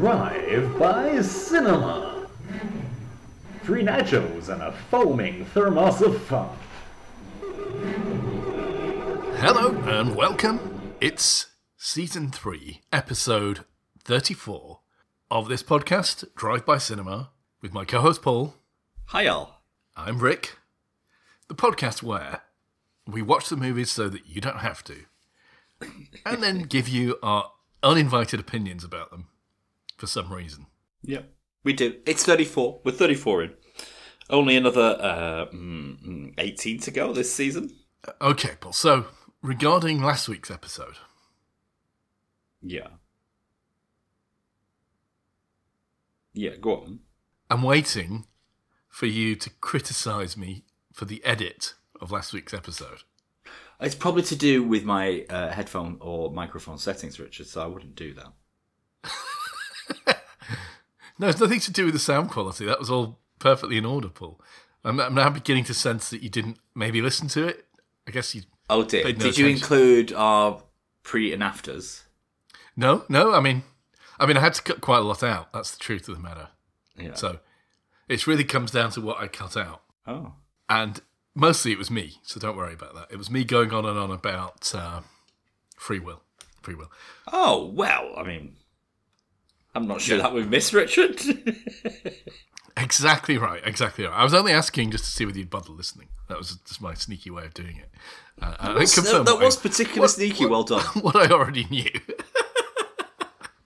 Drive by Cinema. Three nachos and a foaming thermos of fun. Hello and welcome. It's season 3, episode 34 of this podcast, Drive by Cinema, with my co host Paul. Hi, all. I'm Rick. The podcast where we watch the movies so that you don't have to, and then give you our uninvited opinions about them for some reason. Yep. We do. It's 34. We're 34 in. Only another uh, mm, mm, 18 to go this season. Okay, Paul. So, regarding last week's episode, Yeah. Yeah, go on. I'm waiting for you to criticize me for the edit of last week's episode. It's probably to do with my uh, headphone or microphone settings, Richard, so I wouldn't do that. No, it's nothing to do with the sound quality. That was all perfectly in order, Paul. I'm, I'm now beginning to sense that you didn't maybe listen to it. I guess you. Oh. Paid no Did you include our pre and afters? No, no. I mean, I mean, I had to cut quite a lot out. That's the truth of the matter. Yeah. So, it really comes down to what I cut out, oh. and mostly it was me. So don't worry about that. It was me going on and on about uh, free will, free will. Oh, well, I mean, I'm not sure Yeah. that we missed Richard. Exactly right. Exactly right. I was only asking just to see whether you'd bother listening. That was just my sneaky way of doing it. Uh, I didn't that what I- was particularly sneaky. well done. what I already knew.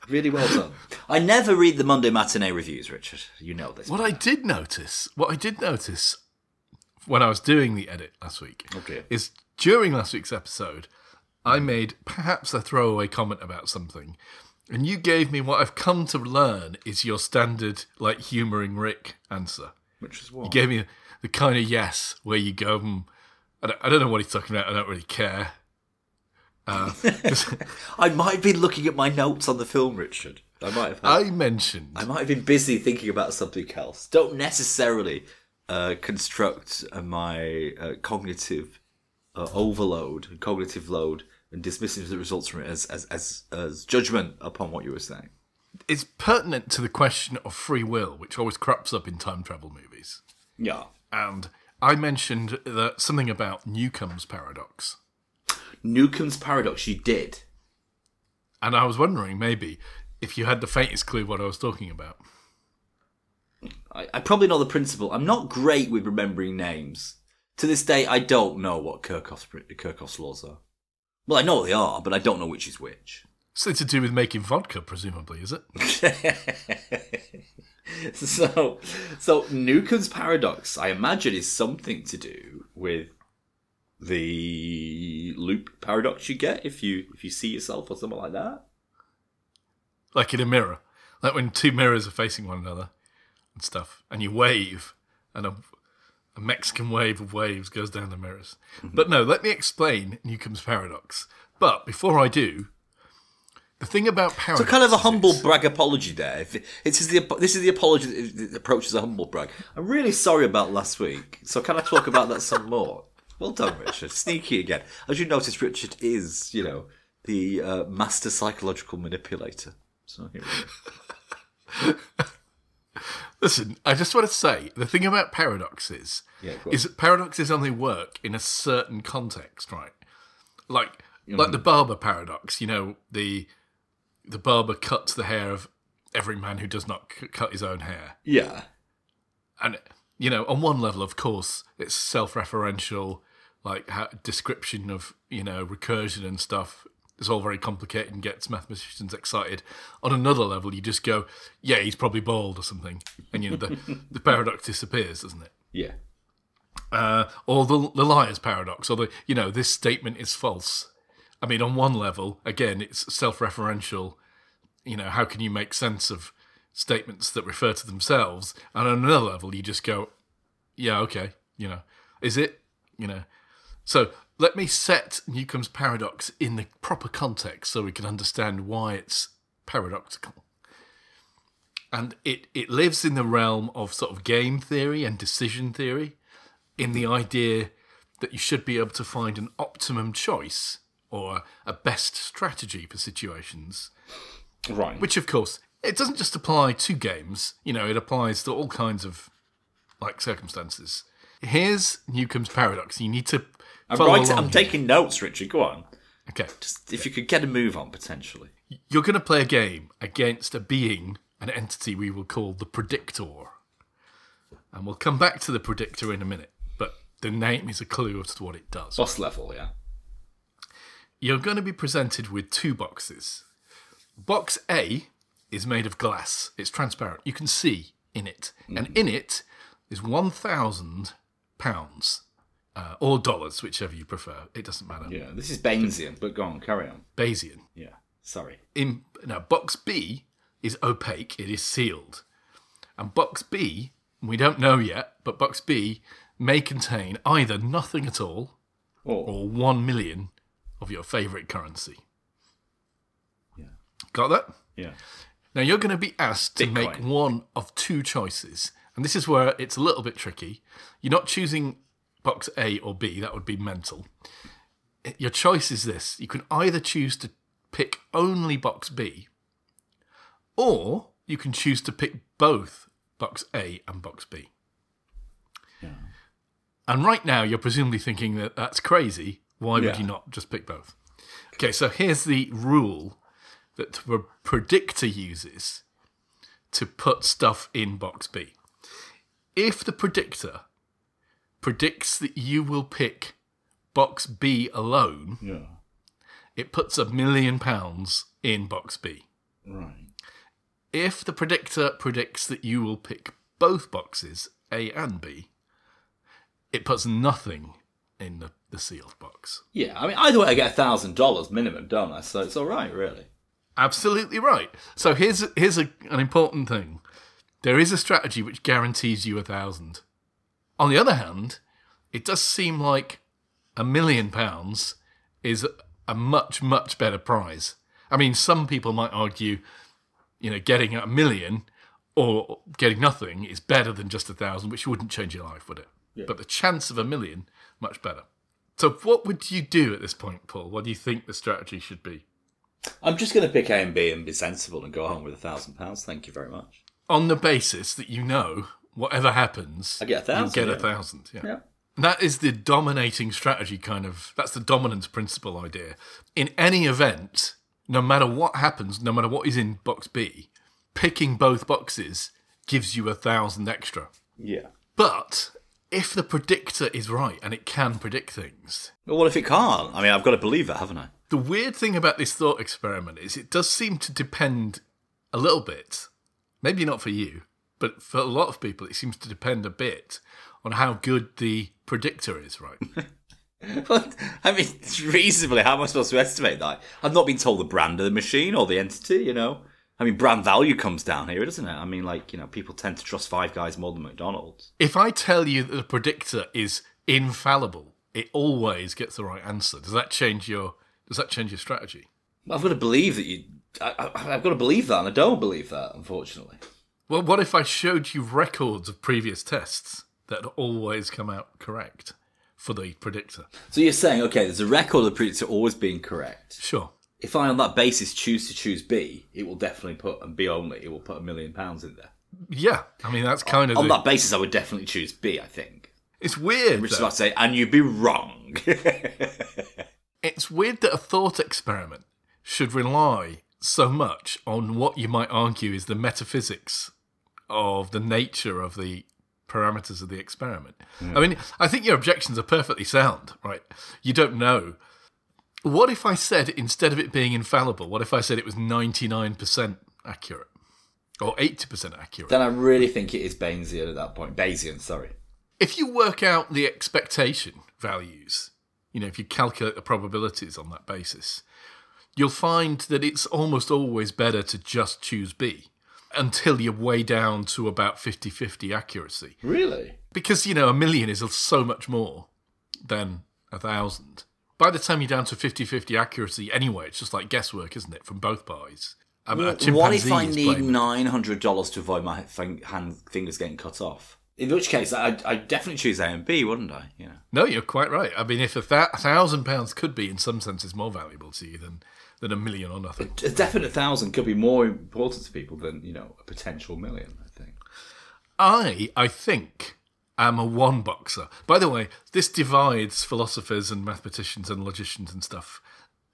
Really well done. I never read the Monday matinee reviews, Richard. You know this. What I did notice, what I did notice when I was doing the edit last week, Okay. is during last week's episode, I made perhaps a throwaway comment about something, and you gave me what I've come to learn is your standard, like humouring Rick answer. Which is what? You gave me the kind of yes where you go, hmm, I, don't, I don't know what he's talking about, I don't really care. Uh, I might be looking at my notes on the film, Richard. I might have. I mentioned I might have been busy thinking about something else. Don't necessarily uh, construct uh, my uh, cognitive uh, overload, and cognitive load, and dismissing the results from it as, as as as judgment upon what you were saying. it's pertinent to the question of free will, which always crops up in time travel movies. Yeah. and I mentioned that something about Newcomb's paradox, Newcomb's paradox. You did. and I was wondering maybe if you had the faintest clue what I was talking about. I, I probably know the principle. I'm not great with remembering names. To this day, I don't know what Kirchhoff's, Kirchhoff's laws are. Well, I know what they are, but I don't know which is which. So to do with making vodka, presumably, is it? so, so Newcomb's paradox, I imagine, is something to do with the loop paradox you get if you if you see yourself or something like that. Like in a mirror, like when two mirrors are facing one another and stuff, and you wave, and a, a Mexican wave of waves goes down the mirrors. But no, let me explain Newcomb's paradox. But before I do, the thing about So paradox, kind of a humble it's- brag apology there. If it, this is the this is the apology that that approaches a humble brag. I'm really sorry about last week. So can I talk about that some more? Well done, Richard. Sneaky again. As you notice, Richard is you know the uh, master psychological manipulator. So here we go. Listen, I just want to say the thing about paradoxes Yeah, is that paradoxes only work in a certain context, right? Like mm. like the barber paradox, you know, the the barber cuts the hair of every man who does not c- cut his own hair. Yeah. And you know, on one level of course, it's self-referential like how, description of, you know, recursion and stuff. It's all very complicated and gets mathematicians excited. On another level, you just go, yeah, he's probably bald or something. And you know, the, the paradox disappears, doesn't it? Yeah. uh, or the, the liar's paradox, or the you know this statement is false. I mean, on one level, again, it's self-referential. You know, how can you make sense of statements that refer to themselves? And on another level, you just go, yeah, okay, you know, is it, you know? So let me set Newcomb's paradox in the proper context so we can understand why it's paradoxical and it, it lives in the realm of sort of game theory and decision theory in the idea that you should be able to find an optimum choice or a best strategy for situations Right. which of course it doesn't just apply to games. You know, it applies to all kinds of like circumstances. Here's Newcomb's paradox. You need to. I'm, I'm taking notes, Richard. Go on. Okay. Just if you could get a move on potentially. You're going to play a game against a being, an entity we will call the Predictor. And we'll come back to the Predictor in a minute, but the name is a clue as to what it does. Boss level, yeah. You're going to be presented with two boxes. Box A is made of glass, it's transparent. You can see in it. And mm. in it is £1,000 uh, or dollars, whichever you prefer. It doesn't matter. Yeah, this is Bayesian, but go on, carry on. Bayesian. Yeah, sorry. in now box B is opaque, it is sealed. And box B, we don't know yet, but box B may contain either nothing at all Oh, or 1 million of your favorite currency. Yeah. Got that? yeah. Now you're going to be asked to make one of two choices. And this is where it's a little bit tricky. You're not choosing box A or B, that would be mental. Your choice is this. You can either choose to pick only box B or you can choose to pick both box A and box B. And right now you're presumably thinking that that's crazy. Why would Yeah. you not just pick both? Okay, so here's the rule that the predictor uses to put stuff in box B. If the predictor predicts that you will pick box B alone, Yeah. it puts a million pounds in box B. Right. If the predictor predicts that you will pick both boxes, A and B, it puts nothing in the, the sealed box. Yeah, I mean, either way, I get a thousand dollars minimum, don't I? So it's all right, really. Absolutely right. So here's here's a, an important thing. There is a strategy which guarantees you a thousand. On the other hand, it does seem like a million pounds is a much much better prize. I mean, some people might argue, you know, getting a million or getting nothing is better than just a thousand, which wouldn't change your life, would it? But the chance of a million, much better. So, what would you do at this point, Paul? What do you think the strategy should be? I'm just going to pick A and B and be sensible and go home with a thousand pounds. Thank you very much. on the basis that you know whatever happens, I get a thousand, get a thousand. Yeah. Yeah. That is the dominating strategy kind of that's the dominance principle idea. In any event, no matter what happens, no matter what is in box B, picking both boxes gives you a thousand extra. Yeah. But if the predictor is right and it can predict things, Well, what if it can't? I mean, I've got to believe it, haven't I? the weird thing about this thought experiment is it does seem to depend a little bit, maybe not for you, but for a lot of people, it seems to depend a bit on how good the predictor is, right? But I mean, reasonably, how am I supposed to estimate that? I've not been told the brand of the machine or the entity. You know, I mean, brand value comes down here, doesn't it? I mean, like you know, people tend to trust Five Guys more than McDonald's. if I tell you that the predictor is infallible, it always gets the right answer. Does that change your does that change your strategy? I've got to believe that you. I, I, I've got to believe that, and I don't believe that, unfortunately. Well, what if I showed you records of previous tests that always come out correct for the predictor? So you're saying, okay, there's a record of the predictor always being correct. Sure. If I, on that basis, choose to choose B, it will definitely put and B only. It will put a million pounds in there. Yeah, I mean that's kind of On the, that basis, I would definitely choose B. I think. it's weird. Which is though. what I say, and you'd be wrong. It's weird that a thought experiment should rely so much on what you might argue is the metaphysics of the nature of the parameters of the experiment. I mean, I think your objections are perfectly sound, right? You don't know. What if I said instead of it being infallible, what if I said it was 99% accurate or 80% accurate? then I really think it is Bayesian at that point. Bayesian, sorry. if you work out the expectation values, you know, if you calculate the probabilities on that basis, you'll find that it's almost always better to just choose B until you're way down to about 50 50 accuracy. Really? Because, you know, a million is so much more than a thousand. By the time you're down to 50 50 accuracy, anyway, it's just like guesswork, isn't it, from both parties? Um, I mean, a what if I need nine hundred dollars to avoid my fin- hand fingers getting cut off? In which case, I'd, I'd definitely choose A and B, wouldn't I? You know. No, you're quite right. I mean, if a, th- a thousand pounds could be, in some senses, more valuable to you than than a million or nothing. A definite thousand could be more important to people than you know a potential million. I think. I, I think, am a one boxer. By the way, this divides philosophers and mathematicians and logicians and stuff,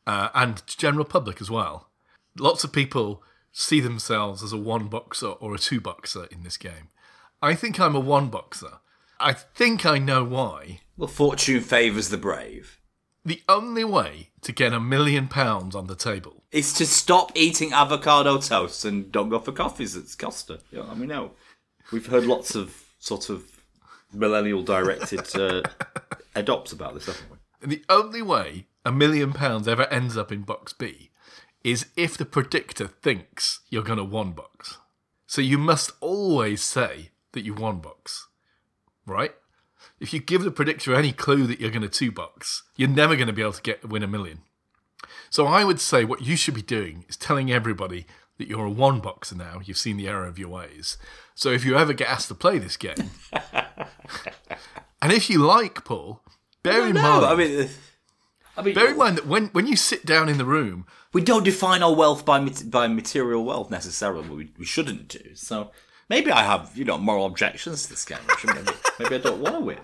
uh, and general public as well. Lots of people see themselves as a one boxer or a two boxer in this game. I think I'm a one boxer. I think I know why. Well, fortune favours the brave. The only way to get a million pounds on the table Is to stop eating avocado toast and don't go for coffees at Costa. Yeah, I mean, no. We've heard lots of sort of millennial directed uh, adopts about this, haven't we? And the only way a million pounds ever ends up in box B is if the predictor thinks you're going to one box. So you must always say that you one box, right? If you give the predictor any clue that you're going to two box, you're never going to be able to get win a million. So I would say what you should be doing is telling everybody that you're a one boxer now. You've seen the error of your ways. So if you ever get asked to play this game, and if you like Paul, bear in mind. I mean, I mean, Bear in mind that when, when you sit down in the room, we don't define our wealth by by material wealth necessarily. We, we shouldn't do. So maybe I have you know moral objections to this game. Maybe, maybe I don't want to win.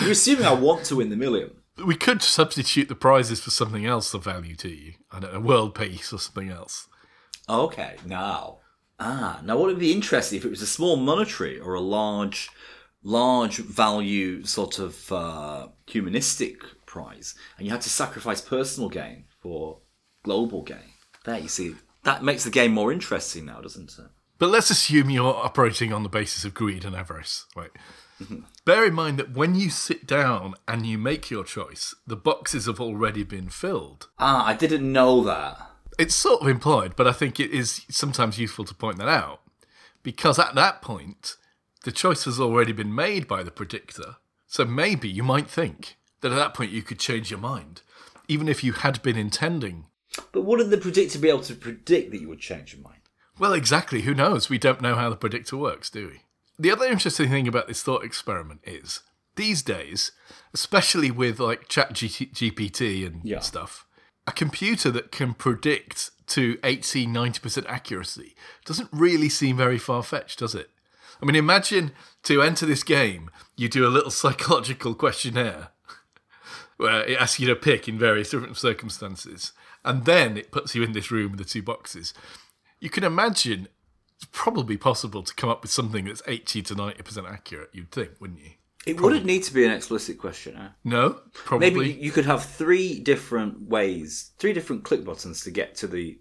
You're assuming I want to win the million. we could substitute the prizes for something else of value to you. I don't know, world peace or something else. Okay, now. Ah, now what would be interesting if it was a small monetary or a large, large value sort of uh, humanistic prize, and you had to sacrifice personal gain for global gain. There, you see, that makes the game more interesting now, doesn't it? But let's assume you're operating on the basis of greed and avarice, right? Bear in mind that when you sit down and you make your choice, the boxes have already been filled. Ah, I didn't know that. It's sort of implied, but I think it is sometimes useful to point that out because at that point, the choice has already been made by the predictor. So maybe you might think that at that point you could change your mind, even if you had been intending. But wouldn't the predictor be able to predict that you would change your mind? Well, exactly. Who knows? We don't know how the predictor works, do we? The other interesting thing about this thought experiment is these days, especially with like Chat GPT and Yeah. stuff, a computer that can predict to 80 90% accuracy doesn't really seem very far fetched, does it? I mean, imagine to enter this game, you do a little psychological questionnaire where it asks you to pick in various different circumstances, and then it puts you in this room with the two boxes. You can imagine it's probably possible to come up with something that's 80 to 90% accurate, you'd think, wouldn't you? It wouldn't need to be an explicit questionnaire. No? Probably. Maybe you could have three different ways, three different click buttons to get to the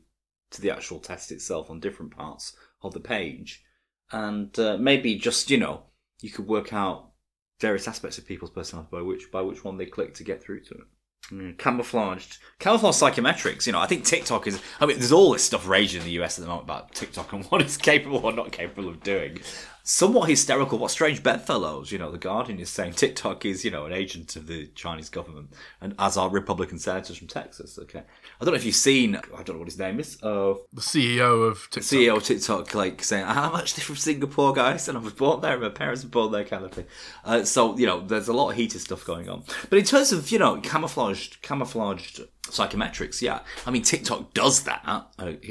to the actual test itself on different parts of the page, and uh, maybe just you know you could work out various aspects of people's personality by which by which one they click to get through to it. Mm, camouflaged, camouflaged psychometrics. You know, I think TikTok is. I mean, there's all this stuff raging in the US at the moment about TikTok and what it's capable or not capable of doing. Somewhat hysterical. What strange bedfellows. You know, the Guardian is saying TikTok is, you know, an agent of the Chinese government, and as are Republican senators from Texas. Okay, I don't know if you've seen. I don't know what his name is. Uh, the CEO of TikTok. CEO of TikTok, like saying, "I'm actually from Singapore, guys, and I was born there, and my parents were born there," kind of thing. Uh, so you know, there's a lot of heated stuff going on. But in terms of you know, camouflaged, camouflaged psychometrics, yeah, I mean, TikTok does that, uh,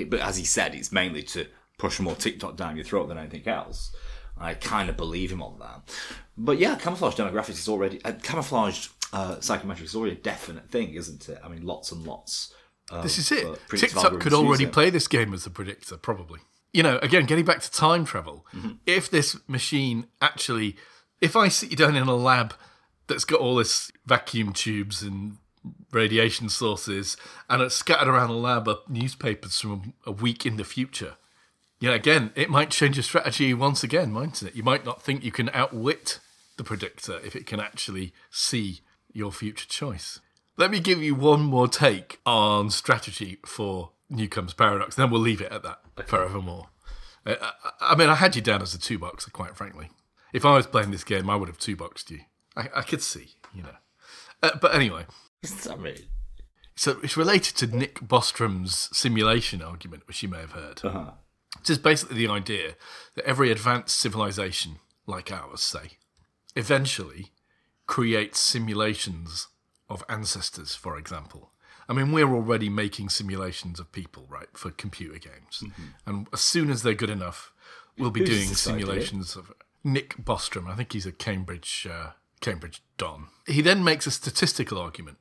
but as he said, it's mainly to push more TikTok down your throat than anything else. I kind of believe him on that. But yeah, camouflage demographics is already uh, camouflaged uh, psychometrics is already a definite thing, isn't it? I mean, lots and lots. Of, This is it. TikTok could already play this game as a predictor, probably. You know, again, getting back to time travel, Mm-hmm. if this machine actually, if I sit you down in a lab that's got all this vacuum tubes and radiation sources, and it's scattered around the lab are newspapers from a week in the future, know, again, it might change your strategy once again, mightn't it? You might not think you can outwit the predictor if it can actually see your future choice. Let me give you one more take on strategy for Newcomb's Paradox, and then we'll leave it at that forevermore. Uh, I, I mean, I had you down as a two boxer, quite frankly. If I was playing this game, I would have two boxed you. I, I could see, you know. Uh, but anyway, I mean, so it's related to Nick Bostrom's simulation argument, which you may have heard. uh-huh. Which is basically the idea that every advanced civilization, like ours, say, eventually creates simulations of ancestors, for example. I mean, we're already making simulations of people, right, for computer games. And as soon as they're good enough, we'll be Who's doing this idea? simulations of Nick Bostrom. I think he's a Cambridge uh, Cambridge Don. He then makes a statistical argument.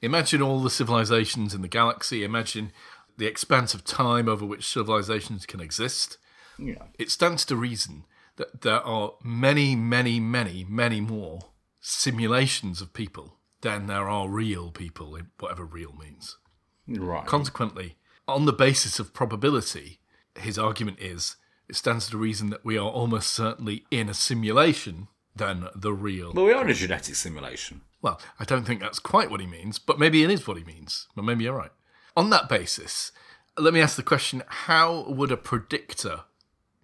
Imagine all the civilizations in the galaxy. Imagine the expanse of time over which civilizations can exist. Yeah. It stands to reason that there are many, many, many, many more simulations of people than there are real people, in whatever real means. Right. Consequently, on the basis of probability, his argument is it stands to reason that we are almost certainly in a simulation than the real. well, we are in a genetic simulation. Well, I don't think that's quite what he means, but maybe it is what he means. But maybe you're right. On that basis, let me ask the question how would a predictor,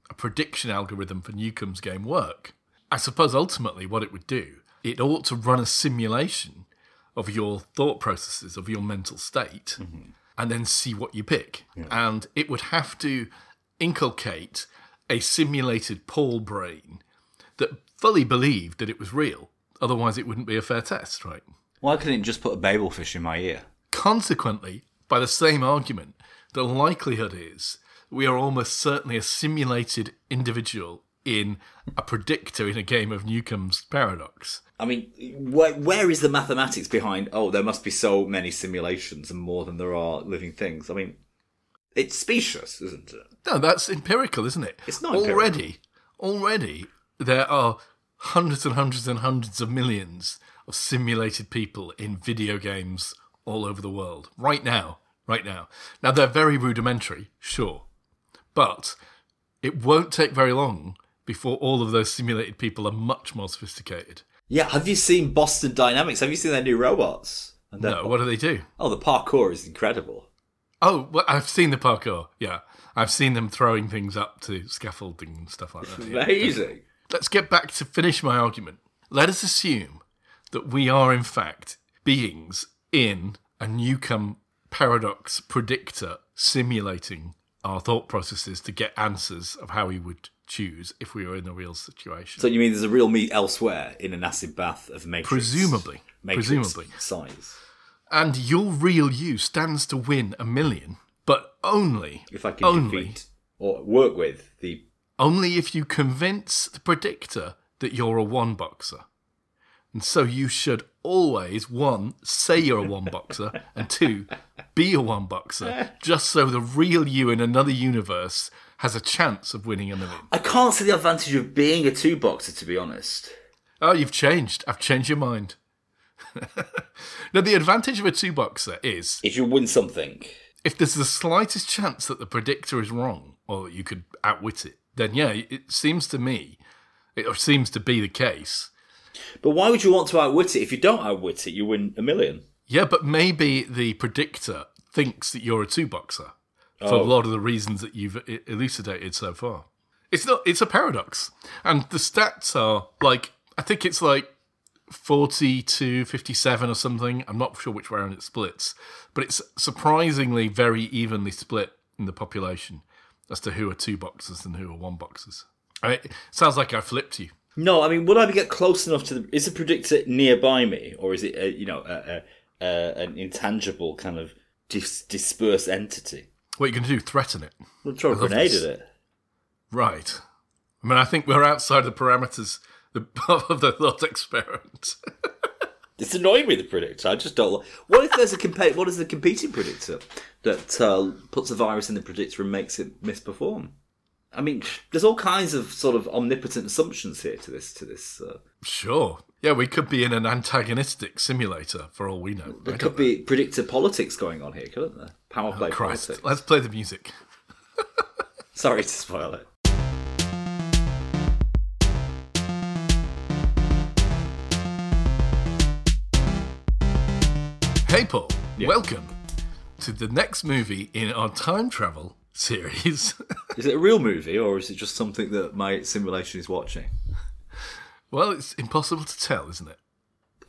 a prediction algorithm for Newcomb's game work? I suppose ultimately what it would do, it ought to run a simulation of your thought processes, of your mental state, mm-hmm. and then see what you pick. And it would have to inculcate a simulated Paul brain that fully believed that it was real. Otherwise, it wouldn't be a fair test, right? Why couldn't it just put a babel fish in my ear? Consequently, by the same argument, the likelihood is we are almost certainly a simulated individual in a predictor in a game of Newcomb's paradox. I mean, where, where is the mathematics behind? Oh, there must be so many simulations and more than there are living things. I mean, it's specious, isn't it? No, that's empirical, isn't it? It's not already. Already, there are hundreds and hundreds and hundreds of millions of simulated people in video games all over the world right now. Right now. Now they're very rudimentary, sure, but it won't take very long before all of those simulated people are much more sophisticated. Yeah. Have you seen Boston Dynamics? Have you seen their new robots? No, what do they do? Oh, the parkour is incredible. Oh, well, I've seen the parkour. Yeah, I've seen them throwing things up to scaffolding and stuff like that. yeah. Amazing. Let's get back to finish my argument. Let us assume that we are, in fact, beings in a Newcomb paradox predictor simulating our thought processes to get answers of how we would choose if we were in a real situation. So you mean there's a real me elsewhere in an acid bath of matrix? Presumably. Matrix Presumably. size. and your real you stands to win a million, but only If I can only defeat or work with the only if you convince the predictor that you're a one boxer. And so you should always, one, say you're a one boxer, and two, be a one boxer, just so the real you in another universe has a chance of winning a million. I can't see the advantage of being a two boxer, to be honest. Oh, you've changed. I've changed your mind. now, the advantage of a two boxer is If you win something, if there's the slightest chance that the predictor is wrong or that you could outwit it, then yeah, it seems to me, it seems to be the case. But why would you want to outwit it? If you don't outwit it, you win a million. Yeah, but maybe the predictor thinks that you're a two boxer for Oh. a lot of the reasons that you've elucidated so far. It's not. It's a paradox, and the stats are like I think it's like forty to fifty-seven or something. I'm not sure which way around it splits, but it's surprisingly very evenly split in the population as to who are two boxers and who are one boxers. I mean, it sounds like I flipped you. No, I mean, would I get close enough to the? Is the predictor nearby me, or is it a, you know a, a, a, an intangible kind of dis- dispersed entity? What are you going to do? Threaten it? We'll throw a grenade this. at it. Right. I mean, I think we're outside the parameters of the thought experiment. It's annoying me, the predictor. I just don't. What if there's a compa- What is the competing predictor that uh, puts a virus in the predictor and makes it misperform? I mean, there's all kinds of sort of omnipotent assumptions here to this. To this, uh, Sure. Yeah, we could be in an antagonistic simulator for all we know. there could be predictor politics going on here, couldn't there? Power play know. Christ. politics. Let's play the music. Sorry to spoil it. Hey, Paul. Welcome to the next movie in our time travel series. Is it a real movie or is it just something that my simulation is watching? well, it's impossible to tell, isn't it?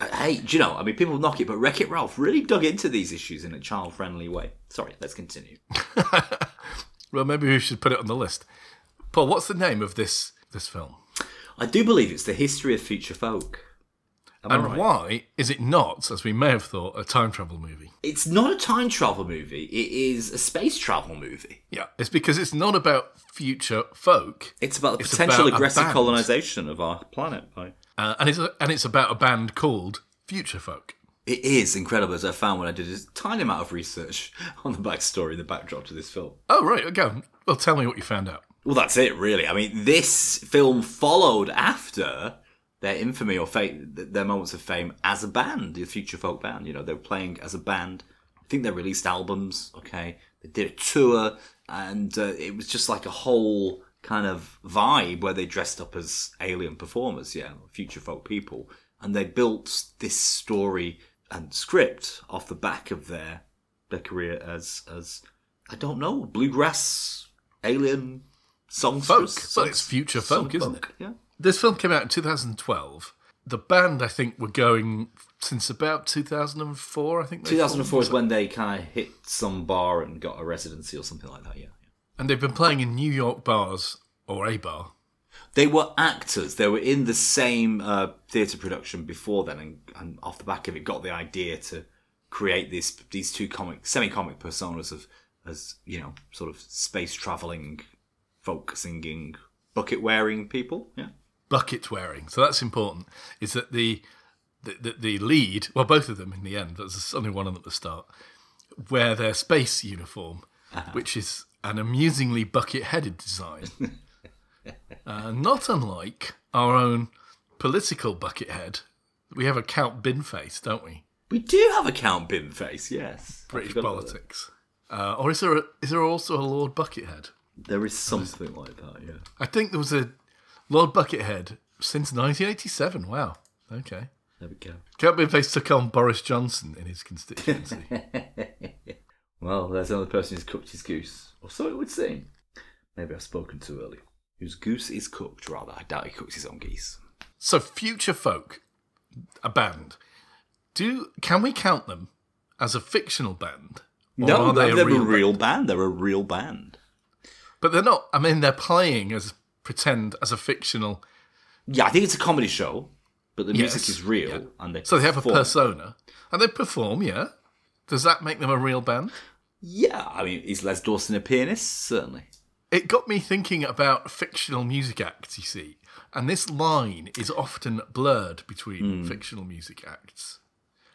Uh, Hey, do you know? I mean, people knock it, but Wreck It Ralph really dug into these issues in a child-friendly way. Sorry, let's continue. Well, maybe we should put it on the list. Paul, what's the name of this this film? I do believe it's the history of future folk. And right? why is it not, as we may have thought, a time travel movie? It's not a time travel movie. It is a space travel movie. Yeah, it's because it's not about future folk, It's about the It's potential about aggressive colonization of our planet. By uh, and it's a, and it's about a band called Future Folk. It is incredible, as I found when I did a tiny amount of research on the backstory, the backdrop to this film. Oh right, okay. Well, tell me what you found out. Well, that's it, really. I mean, this film followed after their infamy or fame, their moments of fame as a band, the Future Folk band. You know, they were playing as a band. I think they released albums. Okay, they did a tour, and uh, it was just like a whole kind of vibe where they dressed up as alien performers. Yeah, Future Folk people, and they built this story and script off the back of their their career as as I don't know bluegrass alien songsters. Folk, but it's future folk, song isn't it? Yeah. This film came out in 2012. The band, I think, were going since about 2004. I think they 2004 is when they kind of hit some bar and got a residency or something like that. Yeah. and they've been playing in New York bars or a bar. They were actors. They were in the same uh, theatre production before then, and, and off the back of it, got the idea to create these these two comic semi comic personas of as you know sort of space traveling, folk singing, bucket wearing people. Yeah. Bucket wearing. So that's important. Is that the the, the the lead? Well, both of them in the end. There's only one of them at the start. Wear their space uniform, which is an amusingly bucket-headed design, uh, not unlike our own political bucket head. We have a Count Binface, don't we? We do have a Count Bin face, yes. British politics. Uh, or is there a, is there also a Lord Buckethead? There is something like that, yeah. I think there was a Lord Buckethead since 1987. Wow. Okay. There we go. Can't Count Binface took on Boris Johnson in his constituency. Well, there's another person who's cooked his goose. Or so it would seem. Maybe I've spoken too early. Whose goose is cooked, rather. I doubt he cooks his own geese. so, Future Folk, a band, do can we count them as a fictional band? Or No, are they they're, a real, a real band. They're a real band. But they're not. I mean, they're playing as pretend as a fictional. Yeah, I think it's a comedy show, but the music is real. yeah. and they So they have a persona and they perform. Yeah. Does that make them a real band? Yeah, I mean, is Les Dawson a pianist? Certainly. It got me thinking about fictional music acts. You see, and this line is often blurred between Hmm. fictional music acts.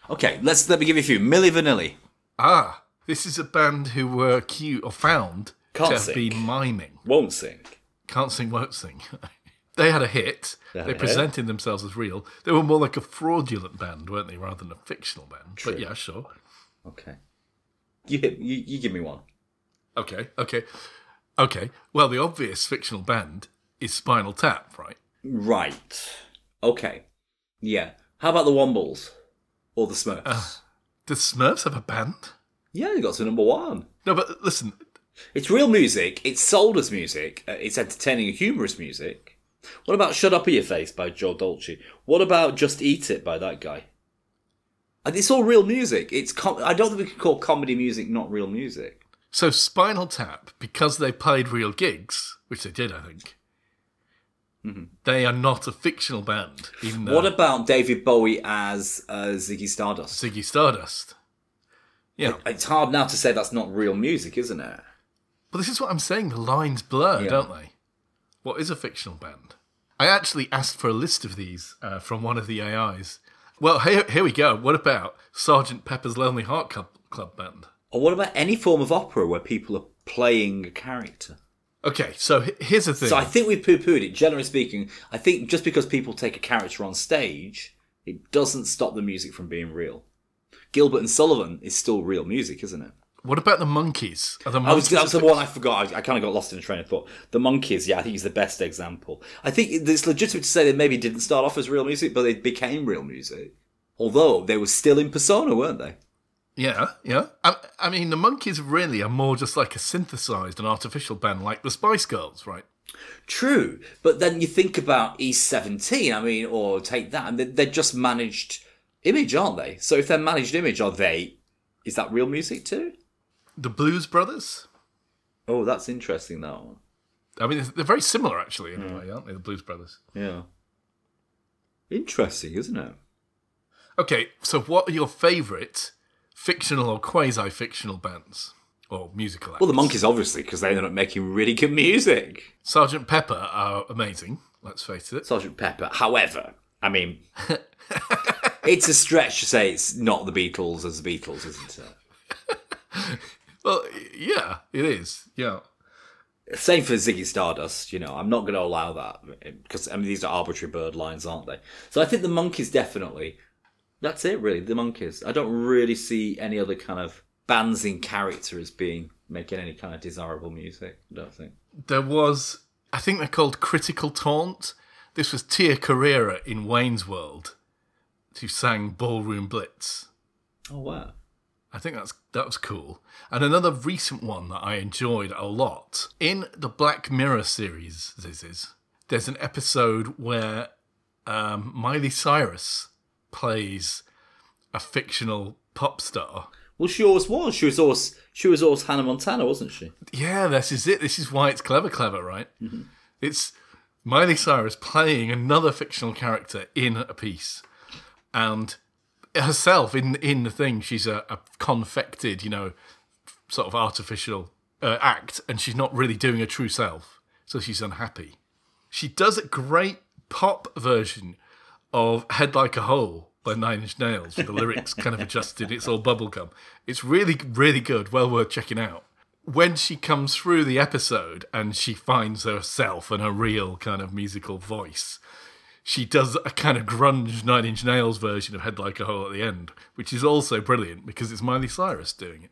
Okay, let's let me give you a few. Milli Vanilli. Ah, this is a band who were cute or found Can't to have sing. been miming. Won't sing. Can't sing, won't sing. they had a hit. They a hit. presented themselves as real. They were more like a fraudulent band, weren't they, rather than a fictional band? But yeah, sure. Okay. You hit. You, you give me one. Okay, okay, okay. Well, the obvious fictional band is Spinal Tap, right? Right. Okay. Yeah. How about the Wombles or the Smurfs? Uh, Does Smurfs have a band? yeah, they got to number one. No, but listen, It's real music. It's sold as music. uh, It's entertaining and humorous music. What about "Shut Up in Your Face" by Joe Dolce? What about "Just Eat It" by that guy? And it's all real music. It's com- I don't think we can call comedy music not real music. so Spinal Tap, because they played real gigs, which they did, I think, they are not a fictional band, What about David Bowie as uh, Ziggy Stardust? Ziggy Stardust. Yeah, It's hard now to say that's not real music, isn't it? But this is what I'm saying. The lines blur, Yeah. don't they? What is a fictional band? I actually asked for a list of these uh, from one of the AIs. Well, here, here we go. What about Sergeant Pepper's Lonely Heart Club, Club Band? Or what about any form of opera where people are playing a character? Okay, so here's the thing. So I think we've poo-pooed it. Generally speaking, I think just because people take a character on stage, it doesn't stop the music from being real. Gilbert and Sullivan is still real music, isn't it? What about the Monkees? Are the I was that's the one I forgot. I, I kind of got lost in a train of thought. The Monkees, yeah, I think is the best example. I think it's legitimate to say they maybe didn't start off as real music, but they became real music. Although they were still in persona, weren't they? Yeah, yeah. I, I mean, the Monkees really are more just like a synthesized and artificial band, like the Spice Girls, right? True, but then you think about East Seventeen. I mean, or take that, and they- they're just managed image, aren't they? So if they're managed image, are they? Is that real music too? The Blues Brothers. Oh, that's interesting. That one. I mean, they're very similar actually in a hmm. way, aren't they? The Blues Brothers. Yeah. Interesting, isn't it? Okay, so what are your favourite fictional or quasi-fictional bands or musical acts? Well, the Monkees, obviously, because they ended up making really good music. Sergeant Pepper are amazing. Let's face it. Sergeant Pepper. However, I mean, it's a stretch to say it's not the Beatles as the Beatles, isn't it? Well, yeah, it is. Yeah. Same for Ziggy Stardust. You know, I'm not going to allow that because I mean these are arbitrary bird lines, aren't they? So I think the Monkees definitely. That's it, really. The Monkees. I don't really see any other kind of bands in character as being making any kind of desirable music. I don't think. There was, I think they're called Crucial Taunt. This was Tia Carrere in Wayne's World, who sang Ballroom Blitz. Oh wow. I think that's that was cool. And another recent one that I enjoyed a lot in the Black Mirror series. This is there's an episode where um, Miley Cyrus plays a fictional pop star. Well, she always was. She was always she was always Hannah Montana, wasn't she? Yeah, this is it. This is why it's clever, clever, right? It's Miley Cyrus playing another fictional character in a piece, and herself in in the thing. She's a, a confected, you know, sort of artificial uh, act, and she's not really doing a true self, so she's unhappy. She does a great pop version of "Head Like a Hole" by Nine Inch Nails with the lyrics kind of adjusted. It's all bubblegum. It's really, really good. Well worth checking out. When she comes through the episode and she finds herself and her real kind of musical voice, she does a kind of grunge Nine Inch Nails version of Head Like a Hole at the end, which is also brilliant because it's Miley Cyrus doing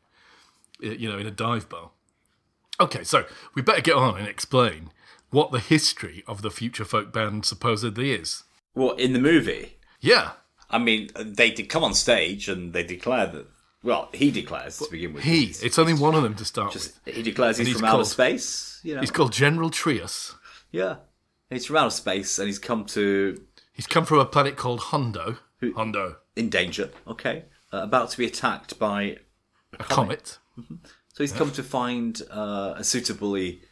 it, you know, in a dive bar. Okay, so we better get on and explain what the history of the future folk band supposedly is. Well, in the movie, Yeah, I mean, they did come on stage and they declare that. Well, he declares to begin with. he. He's- It's only one of them to start with. he declares he's, he's from outer space. You know, He's called General Trius. yeah, he's from outer space and he's come to He's come from a planet called Hondo. Hondo, in danger. Okay, uh, about to be attacked by. a comet. So he's come to find uh, a suitably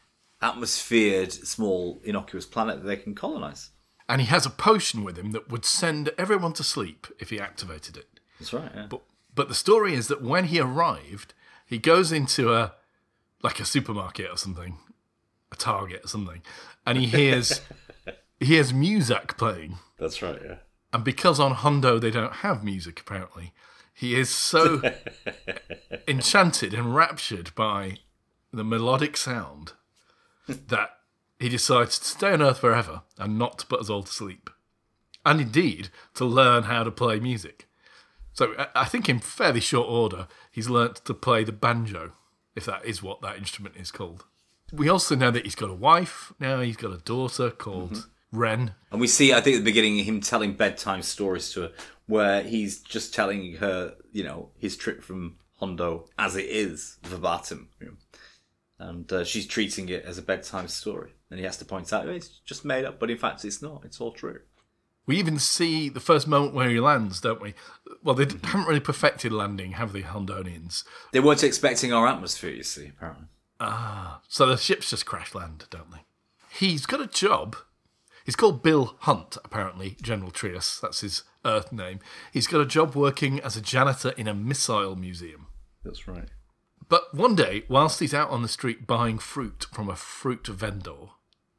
atmosphered, small, innocuous planet that they can colonize. And he has a potion with him that would send everyone to sleep if he activated it. That's right. Yeah. But but the story is that when he arrived, he goes into a like a supermarket or something, a Target or something, and he hears he hears music playing. That's right. Yeah. And because on Hondo they don't have music apparently, he is so enchanted and raptured by the melodic sound that he decides to stay on Earth forever and not to put us all to sleep. And indeed, to learn how to play music. So I- I think in fairly short order, he's learnt to play the banjo, if that is what that instrument is called. We also know that he's got a wife now, he's got a daughter called Ren. And we see, I think, at the beginning, him telling bedtime stories to her, where he's just telling her, you know, his trip from Hondo as it is, verbatim. And uh, she's treating it as a bedtime story. And he has to point out, "Oh, it's just made up, but in fact, it's not. It's all true. We even see the first moment where he lands, don't we? Well, they d- haven't really perfected landing, have the Hondonians? They weren't expecting our atmosphere, you see, apparently. So the ships just crash land, don't they? He's got a job. He's called Bill Hunt, apparently, General Trius. That's his Earth name. He's got a job working as a janitor in a missile museum. That's right. But one day, whilst he's out on the street buying fruit from a fruit vendor,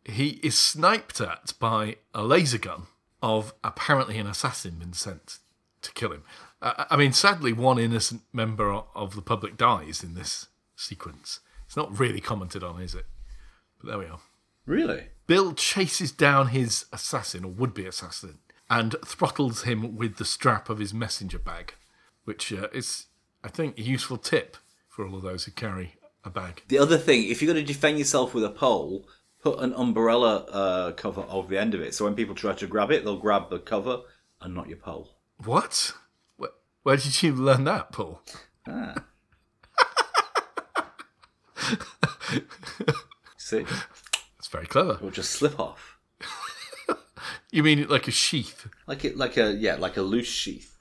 he is sniped at by a laser gun of apparently an assassin been sent to kill him. Uh, I mean, sadly, one innocent member of the public dies in this sequence. It's not really commented on, is it? But there we are. Really? Bill chases down his assassin, or would be assassin, and throttles him with the strap of his messenger bag, which uh, is, I think, a useful tip for all of those who carry a bag. The other thing, if you're going to defend yourself with a pole, put an umbrella uh, cover over the end of it. So when people try to grab it, they'll grab the cover and not your pole. What? Where, where did you learn that, Paul? See? It's very clever. It'll just slip off. You mean like a sheath? Like it, like a yeah, like a loose sheath,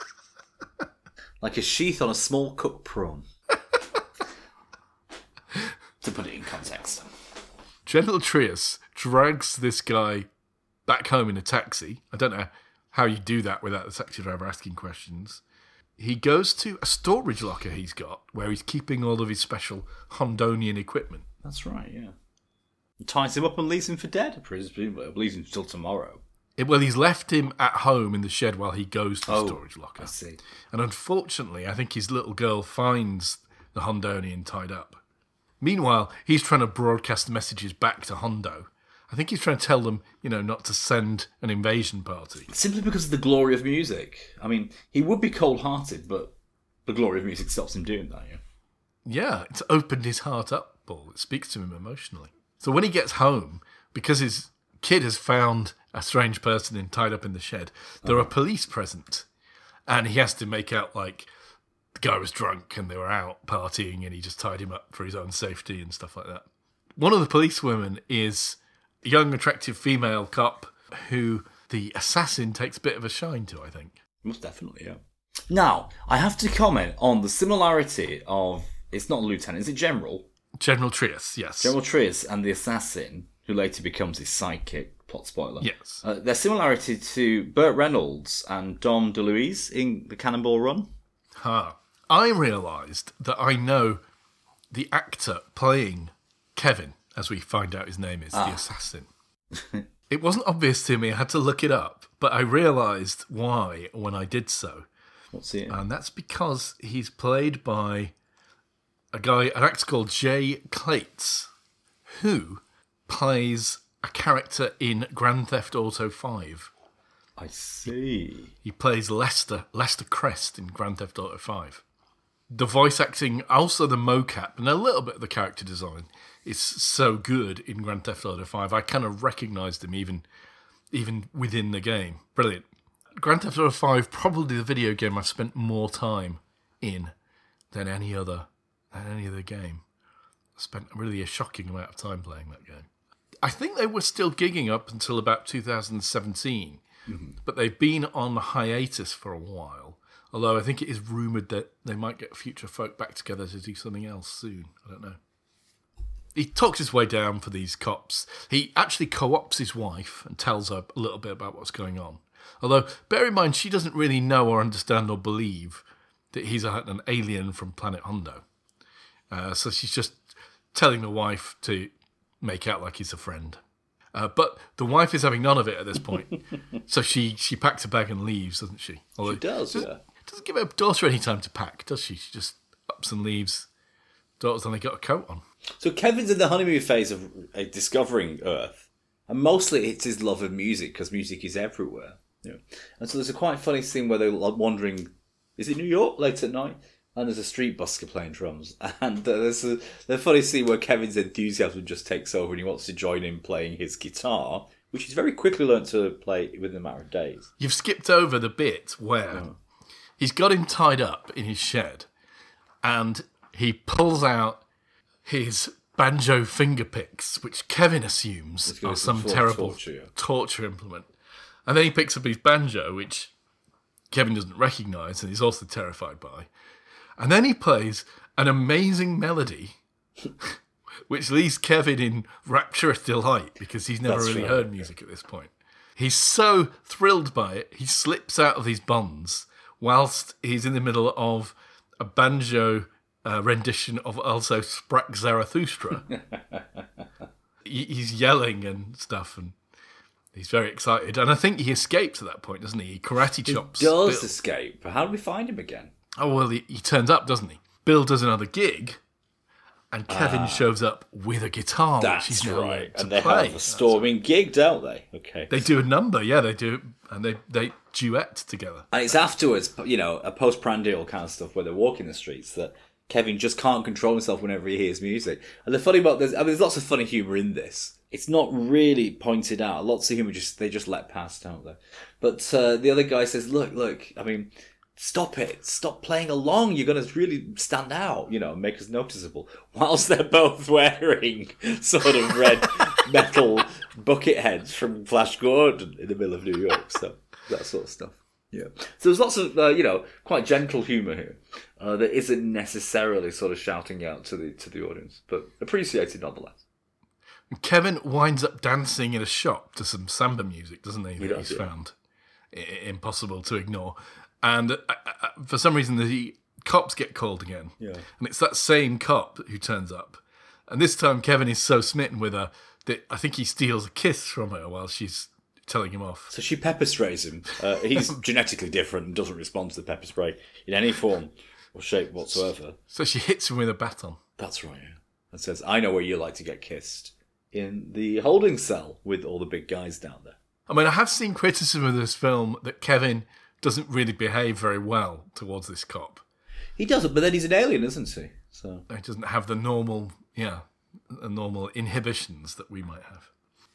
like a sheath on a small cooked prawn. to put it in context, General Trius drags this guy back home in a taxi. I don't know how you do that without the taxi driver asking questions. He goes to a storage locker he's got where he's keeping all of his special Hondonian equipment. That's right, yeah. Ties him up and leaves him for dead, presumably. Leaves him till tomorrow. It, well, he's left him at home in the shed while he goes to the Oh, storage locker. I see. And unfortunately, I think his little girl finds the Hondonian tied up. Meanwhile, he's trying to broadcast messages back to Hondo. I think he's trying to tell them, you know, not to send an invasion party. Simply because of the glory of music. I mean, he would be cold hearted, but the glory of music stops him doing that, yeah. Yeah, it's opened his heart up, Paul. It speaks to him emotionally. So when he gets home, because his kid has found a strange person in, tied up in the shed, there are police present. And he has to make out like the guy was drunk and they were out partying and he just tied him up for his own safety and stuff like that. One of the policewomen is young, attractive female cop who the assassin takes a bit of a shine to, I think. Most definitely, yeah. Now, I have to comment on the similarity of. It's not Lieutenant, is it General? General Trius, yes. General Trius and the assassin, who later becomes his sidekick, plot spoiler. Yes. Uh, their similarity to Burt Reynolds and Dom DeLuise in the Cannonball Run. Huh. I realised that I know the actor playing Kevin, as we find out his name is, the ah. assassin. it wasn't obvious to me, I had to look it up, but I realised why when I did so. What's it? And that's because he's played by a guy, an actor called Jay Klaitz, who plays a character in Grand Theft Auto 5. I see. He plays Lester, Lester Crest in Grand Theft Auto 5. The voice acting, also the mocap, and a little bit of the character design is so good in Grand Theft Auto 5. I kind of recognised him even, even within the game. Brilliant. Grand Theft Auto 5, probably the video game I've spent more time in than any other, than any other game. I spent really a shocking amount of time playing that game. I think they were still gigging up until about 2017 mm-hmm. but they've been on hiatus for a while. Although I think it is rumoured that they might get future folk back together to do something else soon. I don't know. He talks his way down for these cops. He actually co opts his wife and tells her a little bit about what's going on. Although, bear in mind, she doesn't really know or understand or believe that he's a, an alien from planet Hondo. Uh, so she's just telling the wife to make out like he's a friend. Uh, but the wife is having none of it at this point, so she she packs a bag and leaves, doesn't she? Although She does, doesn't, yeah. Doesn't give her daughter any time to pack, does she? She just ups and leaves. Daughter's only got a coat on. So Kevin's in the honeymoon phase of uh, discovering Earth, and mostly it's his love of music because music is everywhere. Yeah. And so there's a quite funny scene where they're like, wandering. Is it New York late at night? And there's a street busker playing drums, and uh, there's a the funny scene where Kevin's enthusiasm just takes over, and he wants to join in playing his guitar, which he's very quickly learned to play within a matter of days. You've skipped over the bit where he's got him tied up in his shed, and he pulls out his banjo finger picks, which Kevin assumes are some for terrible torture, yeah. torture implement. And then he picks up his banjo, which Kevin doesn't recognise and he's also terrified by. And then he plays an amazing melody, which leaves Kevin in rapturous delight because he's never That's really right, heard music at this point. He's so thrilled by it, he slips out of his bonds whilst he's in the middle of a banjo uh, rendition of also Sprach Zarathustra. He- he's yelling and stuff, and he's very excited. And I think he escapes at that point, doesn't he? He karate chops. Does Bill. escape? How do we find him again? Oh well, he, he turns up, doesn't he? Bill does another gig, and Kevin shows up with a guitar, which That's he's right. to And they play. have a storming gig, don't they? Okay. They do a number, yeah, they do, and they they duet together. And it's afterwards, you know, a post-prandial kind of stuff where they're walking the streets that Kevin just can't control himself whenever he hears music. And the funny about this, I mean, there's lots of funny humour in this. It's not really pointed out. Lots of humour just they just let pass, don't they? But uh, the other guy says, "Look, look. I mean, stop it. Stop playing along. You're going to really stand out. You know, make us noticeable." Whilst they're both wearing sort of red metal bucket heads from Flash Gordon in the middle of New York. So that sort of stuff. Yeah. So there's lots of uh, you know quite gentle humour here uh, that isn't necessarily sort of shouting out to the to the audience, but appreciated nonetheless. Kevin winds up dancing in a shop to some samba music, doesn't he? That he's found. I- impossible to ignore. And uh, uh, for some reason, the cops get called again. Yeah. And it's that same cop who turns up. And this time, Kevin is so smitten with her that I think he steals a kiss from her while she's telling him off. So she pepper sprays him. Uh, he's genetically different and doesn't respond to the pepper spray in any form or shape whatsoever. So she hits him with a baton. That's right. Yeah. And says, "I know where you like to get kissed in the holding cell with all the big guys down there." I mean, I have seen criticism of this film that Kevin doesn't really behave very well towards this cop. He doesn't, but then he's an alien, isn't he? So He doesn't have the normal, yeah, the normal inhibitions that we might have.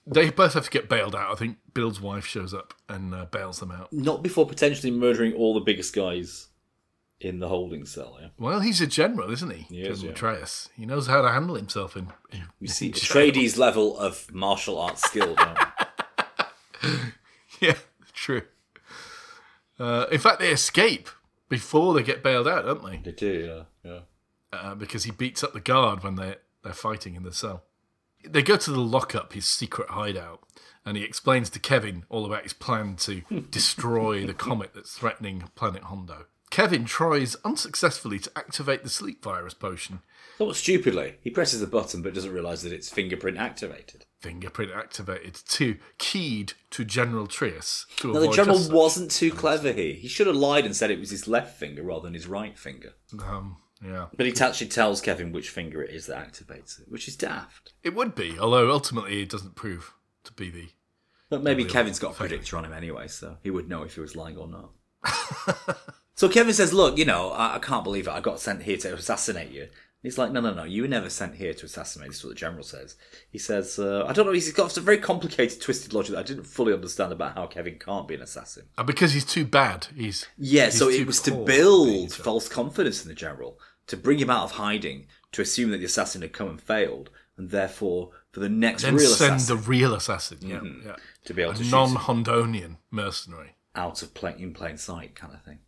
They both have to get bailed out. I think Bill's wife shows up and uh, bails them out. not before potentially murdering all the biggest guys in the holding cell. Yeah. Well, he's a general, isn't he? He is, General yeah. Atreus. He knows how to handle himself in. in You see Atreides' level of martial arts skill. Don't you? yeah, true. Uh, in fact, they escape before they get bailed out, don't they? they do. Yeah. Yeah. uh, because he beats up the guard when they're, they're fighting in the cell. They go to the lockup, his secret hideout, and he explains to Kevin all about his plan to destroy the comet that's threatening planet Hondo. Kevin tries unsuccessfully to activate the sleep virus potion. Somewhat stupidly, he presses the button but doesn't realise that it's fingerprint activated. Fingerprint activated, too keyed to General Trius. To Now, the general wasn't too clever here. He should have lied and said it was his left finger rather than his right finger. Um, yeah. But he actually tells Kevin which finger it is that activates it, which is daft. It would be, although ultimately it doesn't prove to be the. But maybe Kevin's got a predictor on him anyway, so he would know if he was lying or not. so Kevin says, "Look, you know, I, I can't believe it. I got sent here to assassinate you." He's like, "No, no, no. You were never sent here to assassinate." This is what the general says. He says, uh, "I don't know. He's got some very complicated, twisted logic that I didn't fully understand about how Kevin can't be an assassin." Uh, because he's too bad. He's. Yeah, he's so it was to build false confidence in the general, to bring him out of hiding, to assume that the assassin had come and failed, and therefore for the next Then real send assassin the real assassin. Yeah, yeah. to be able A to shoot non-Hondonian mercenary. out of plain, in plain sight, kind of thing.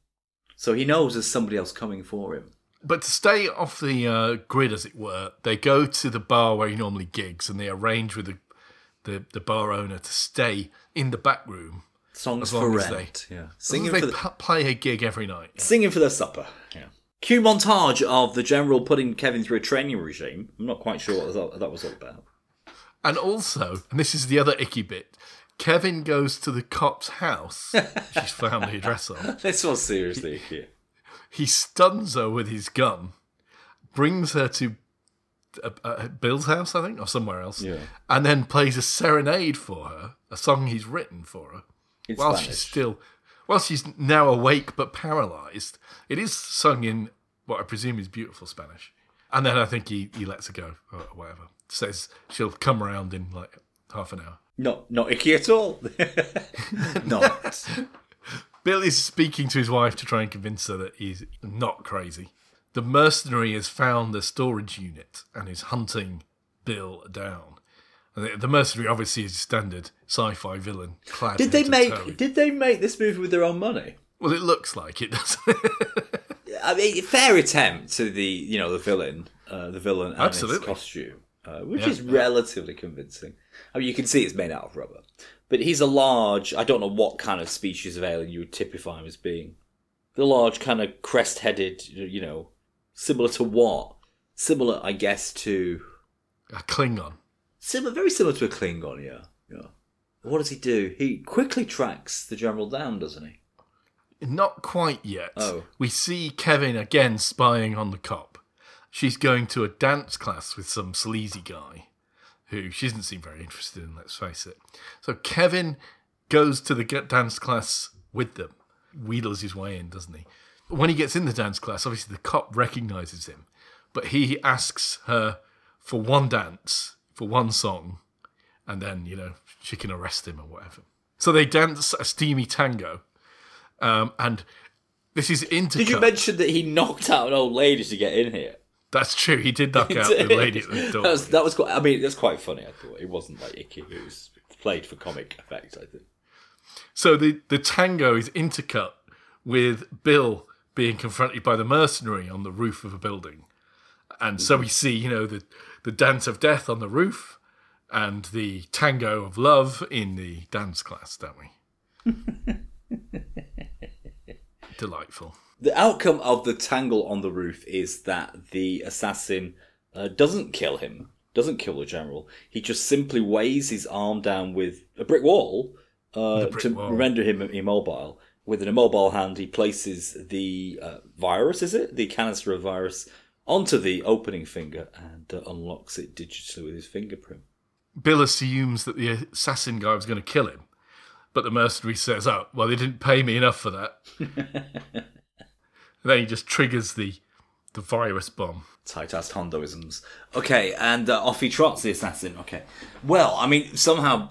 So he knows there's somebody else coming for him. But to stay off the uh, grid, as it were, they go to the bar where he normally gigs, and they arrange with the the, the bar owner to stay in the back room. Songs for rent, they- yeah. Singing they for the, p- play a gig every night. singing for their supper. Yeah. Cue montage of the general putting Kevin through a training regime. I'm not quite sure what that, that was all about. And also, and this is the other icky bit, Kevin goes to the cop's house. she's found the address on. This was seriously yeah. He stuns her with his gun, brings her to uh, uh, Bill's house, I think, or somewhere else, Yeah. and then plays a serenade for her, a song he's written for her, in while Spanish. she's still, while she's now awake but paralyzed. It is sung in what I presume is beautiful Spanish, and then I think he he lets her go or whatever. Says she'll come around in like half an hour. Not not icky at all. not. Bill is speaking to his wife to try and convince her that he's not crazy. The mercenary has found the storage unit and is hunting Bill down. The, mercenary obviously is a standard sci-fi villain. Clad Did they make toe. did they make this movie with their own money? Well, it looks like it does. I mean, fair attempt to the you know the villain, uh, the villain and Absolutely. its costume, uh, which Yeah. is relatively convincing. I mean, you can see it's made out of rubber, but he's a large. I don't know what kind of species of alien you would typify him as being. The large kind of crest-headed, you know, similar to what? Similar, I guess, to a Klingon. similar, very similar to a Klingon. Yeah, yeah. What does he do? He quickly tracks the general down, doesn't he? Not quite yet. Oh. We see Kevin again spying on the cop. She's going to a dance class with some sleazy guy who she doesn't seem very interested in, let's face it. So Kevin goes to the dance class with them, wheedles his way in, doesn't he? When he gets in the dance class, obviously the cop recognizes him, but he asks her for one dance, for one song, and then, you know, she can arrest him or whatever. So they dance a steamy tango. Um, and this is intercut. Did you mention that he knocked out an old lady to get in here? That's true. He did knock out the lady at the door. That was, that was quite. I mean, that's quite funny. I thought it wasn't like icky. It was played for comic effect. I think. So the, the tango is intercut with Bill being confronted by the mercenary on the roof of a building. And so we mm-hmm. see, you know, the, the dance of death on the roof and the tango of love in the dance class, don't we? Delightful. The outcome of the tangle on the roof is that the assassin uh, doesn't kill him, doesn't kill the general. He just simply weighs his arm down with a brick wall uh, brick to wall. render him immobile. With an immobile hand, he places the uh, virus, is it? The canister of virus onto the opening finger and uh, unlocks it digitally with his fingerprint. Bill assumes that the assassin guy was going to kill him, but the mercenary says, "Oh, well, they didn't pay me enough for that." and then he just triggers the the virus bomb. tight-ass Hondoisms. Okay, and uh, off he trots, the assassin. Okay. Well, I mean, somehow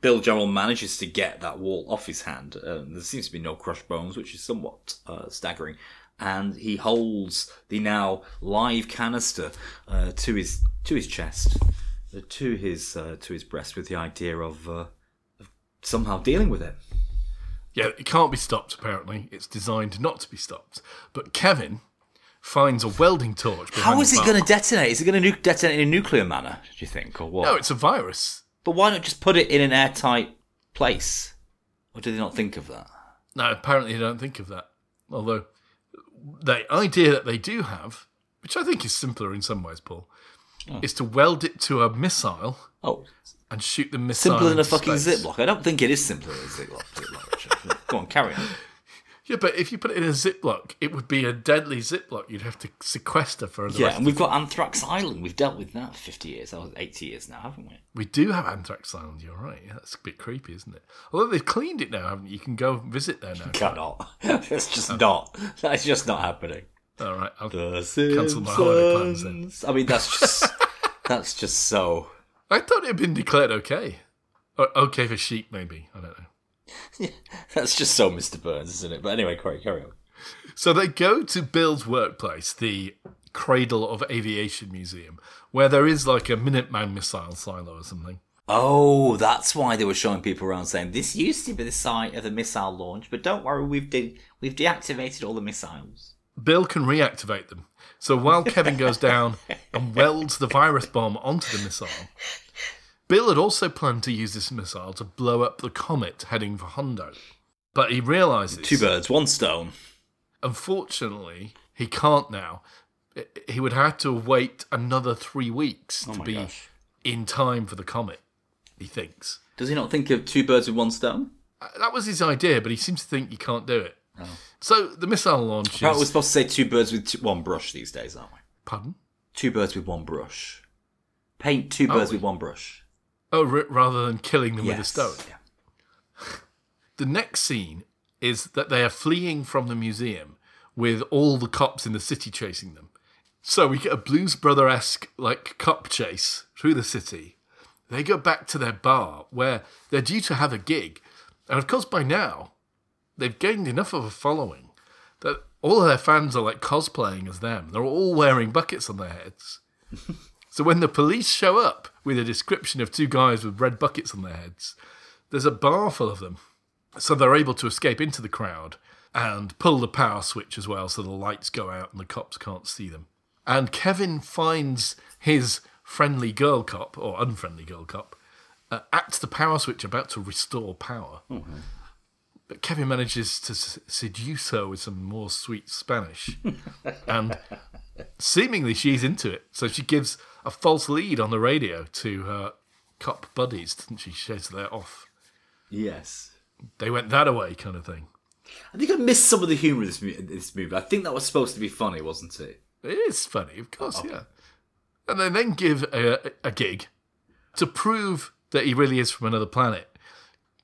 Bill General manages to get that wall off his hand. Um, there seems to be no crushed bones, which is somewhat uh, staggering. And he holds the now live canister uh, to his to his chest, uh, to his uh, to his breast, with the idea of, uh, of somehow dealing with it. Yeah, it can't be stopped. Apparently, it's designed not to be stopped. But Kevin finds a welding torch. How is it going to detonate? Is it going to nu- detonate in a nuclear manner? Do you think, or what? No, it's a virus. But why not just put it in an airtight place? Or do they not think of that? No, apparently they don't think of that. Although the idea that they do have, which I think is simpler in some ways, Paul, Hmm. is to weld it to a missile Oh, and shoot the missile. simpler than a fucking space. Ziploc. I don't think it is simpler than a Ziploc. Ziploc Go on, carry on. Yeah, but if you put it in a Ziploc, it would be a deadly Ziploc. You'd have to sequester for the Yeah, and we've got Anthrax Island. We've dealt with that for 50 years. That was 80 years now, haven't we? We do have Anthrax Island. You're right. Yeah, that's a bit creepy, isn't it? Although they've cleaned it now, haven't you? You can go visit there now. Cannot. That's just not. That's just not happening. All right, I'll The cancel my holiday plans then. I mean, that's just that's just so. I thought it had been declared okay. Or okay for sheep, maybe. I don't know. That's just so Mr. Burns, isn't it? But anyway, carry, carry on. So they go to Bill's workplace, the Cradle of Aviation Museum, where there is like a Minuteman missile silo or something. Oh, that's why they were showing people around saying this used to be the site of the missile launch, but don't worry, we've de- we've deactivated all the missiles. Bill can reactivate them. So while Kevin goes down and welds the virus bomb onto the missile, Bill had also planned to use this missile to blow up the comet heading for Hondo. But he realizes Two birds, one stone. unfortunately, he can't now. He would have to wait another three weeks to be gosh. in time for the comet, he thinks. Does he not think of two birds with one stone? Uh, That was his idea, but he seems to think he can't do it. Oh. So the missile launch. Apparently, we're supposed to say two birds with two, one brush these days, aren't we? Pardon? Two birds with one brush. Paint two oh, birds we? with one brush. Oh, r- rather than killing them with a stone. Yeah. The next scene is that they are fleeing from the museum with all the cops in the city chasing them. So we get a Blues Brother esque like cop chase through the city. They go back to their bar where they're due to have a gig, and of course by now they've gained enough of a following that all of their fans are like cosplaying as them. They're all wearing buckets on their heads. so when the police show up with a description of two guys with red buckets on their heads, there's a bar full of them. So they're able to escape into the crowd and pull the power switch as well so the lights go out and the cops can't see them. And Kevin finds his friendly girl cop, or unfriendly girl cop, uh, at the power switch about to restore power. But Kevin manages to s- seduce her with some more sweet Spanish. and seemingly she's into it. So she gives a false lead on the radio to her cop buddies, doesn't she? She says they're off. Yes. They went that away, kind of thing. I think I missed some of the humour of this, mu- this movie. I think that was supposed to be funny, wasn't it? It is funny, of course, oh. yeah. And they then give a, a gig to prove that he really is from another planet.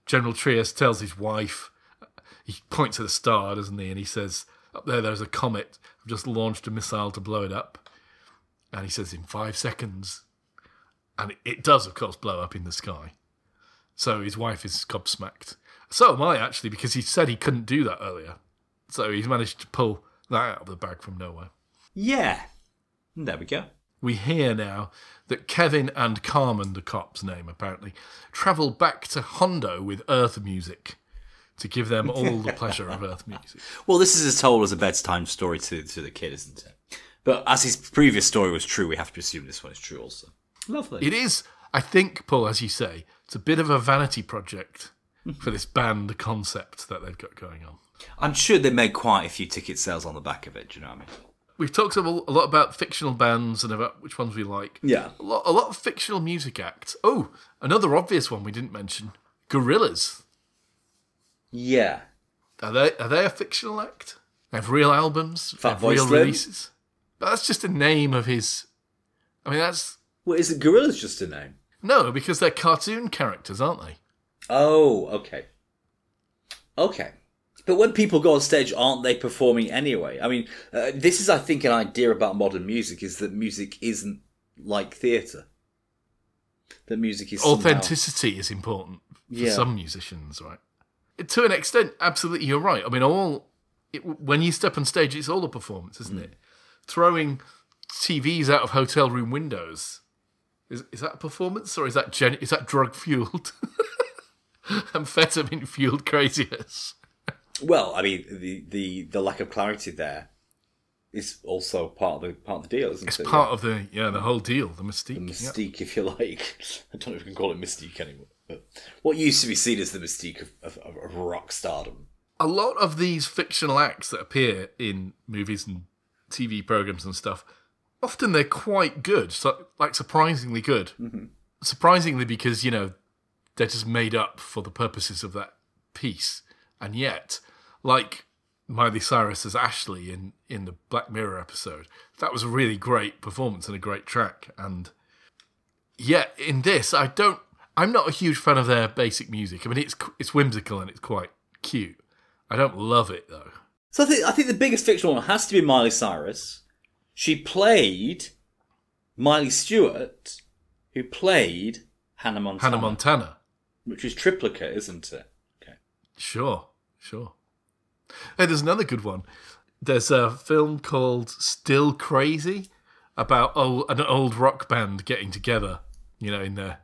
General Trius tells his wife, he points at the star, doesn't he? And he says, Up there, there's a comet. I've just launched a missile to blow it up. And he says, In five seconds. And it, it does, of course, blow up in the sky. So his wife is gobsmacked. So am I, actually, because he said he couldn't do that earlier. So he's managed to pull that out of the bag from nowhere. Yeah. There we go. We hear now that Kevin and Carmen, the cop's name apparently, travel back to Hondo with Earth music to give them all the pleasure of Earth music. Well, this is as told as a bedtime story to, to the kid, isn't it? But as his previous story was true, we have to assume this one is true also. Lovely. It is, I think, Paul, as you say, it's a bit of a vanity project mm-hmm. for this band concept that they've got going on. I'm sure they made quite a few ticket sales on the back of it. Do you know what I mean? We've talked a lot about fictional bands and about which ones we like. Yeah. A lot, a lot of fictional music acts. Oh, another obvious one we didn't mention: Gorillaz. Yeah. Are they are they a fictional act? They have real albums, they have real Slim? releases. But that's just a name of his. I mean, that's Well, is it Gorillaz just a name? no, because they're cartoon characters, aren't they? Oh, okay. Okay. But when people go on stage, aren't they performing anyway? I mean, uh, this is, I think, an idea about modern music is that music isn't like theatre. That music is somehow- Authenticity is important for Yeah. some musicians, right? To an extent, absolutely, you're right. I mean, all it, when you step on stage, it's all a performance, isn't it? Throwing TVs out of hotel room windows is is that a performance or is that gen- is that drug fueled, amphetamine fueled craziness? Well, I mean, the, the, the lack of clarity there is also part of the part of the deal, isn't It's it? It's part of the yeah the whole deal, the mystique. the yeah. mystique, if you like. I don't know if we can call it mystique anymore. But what used to be seen as the mystique of, of, of rock stardom. a lot of these fictional acts that appear in movies and TV programs and stuff, often they're quite good, so, like surprisingly good. Mm-hmm. Surprisingly, because you know they're just made up for the purposes of that piece, and yet, like Miley Cyrus as Ashley in in the Black Mirror episode, that was a really great performance and a great track. And yet, in this, I don't. I'm not a huge fan of their basic music. I mean, it's it's whimsical and it's quite cute. I don't love it though. So I think I think the biggest fictional one has to be Miley Cyrus. She played Miley Stewart, who played Hannah Montana, Hannah Montana. which is triplicate, isn't it? Okay. Sure, sure. Hey, there's another good one. There's a film called Still Crazy about oh, an old rock band getting together, you know, in their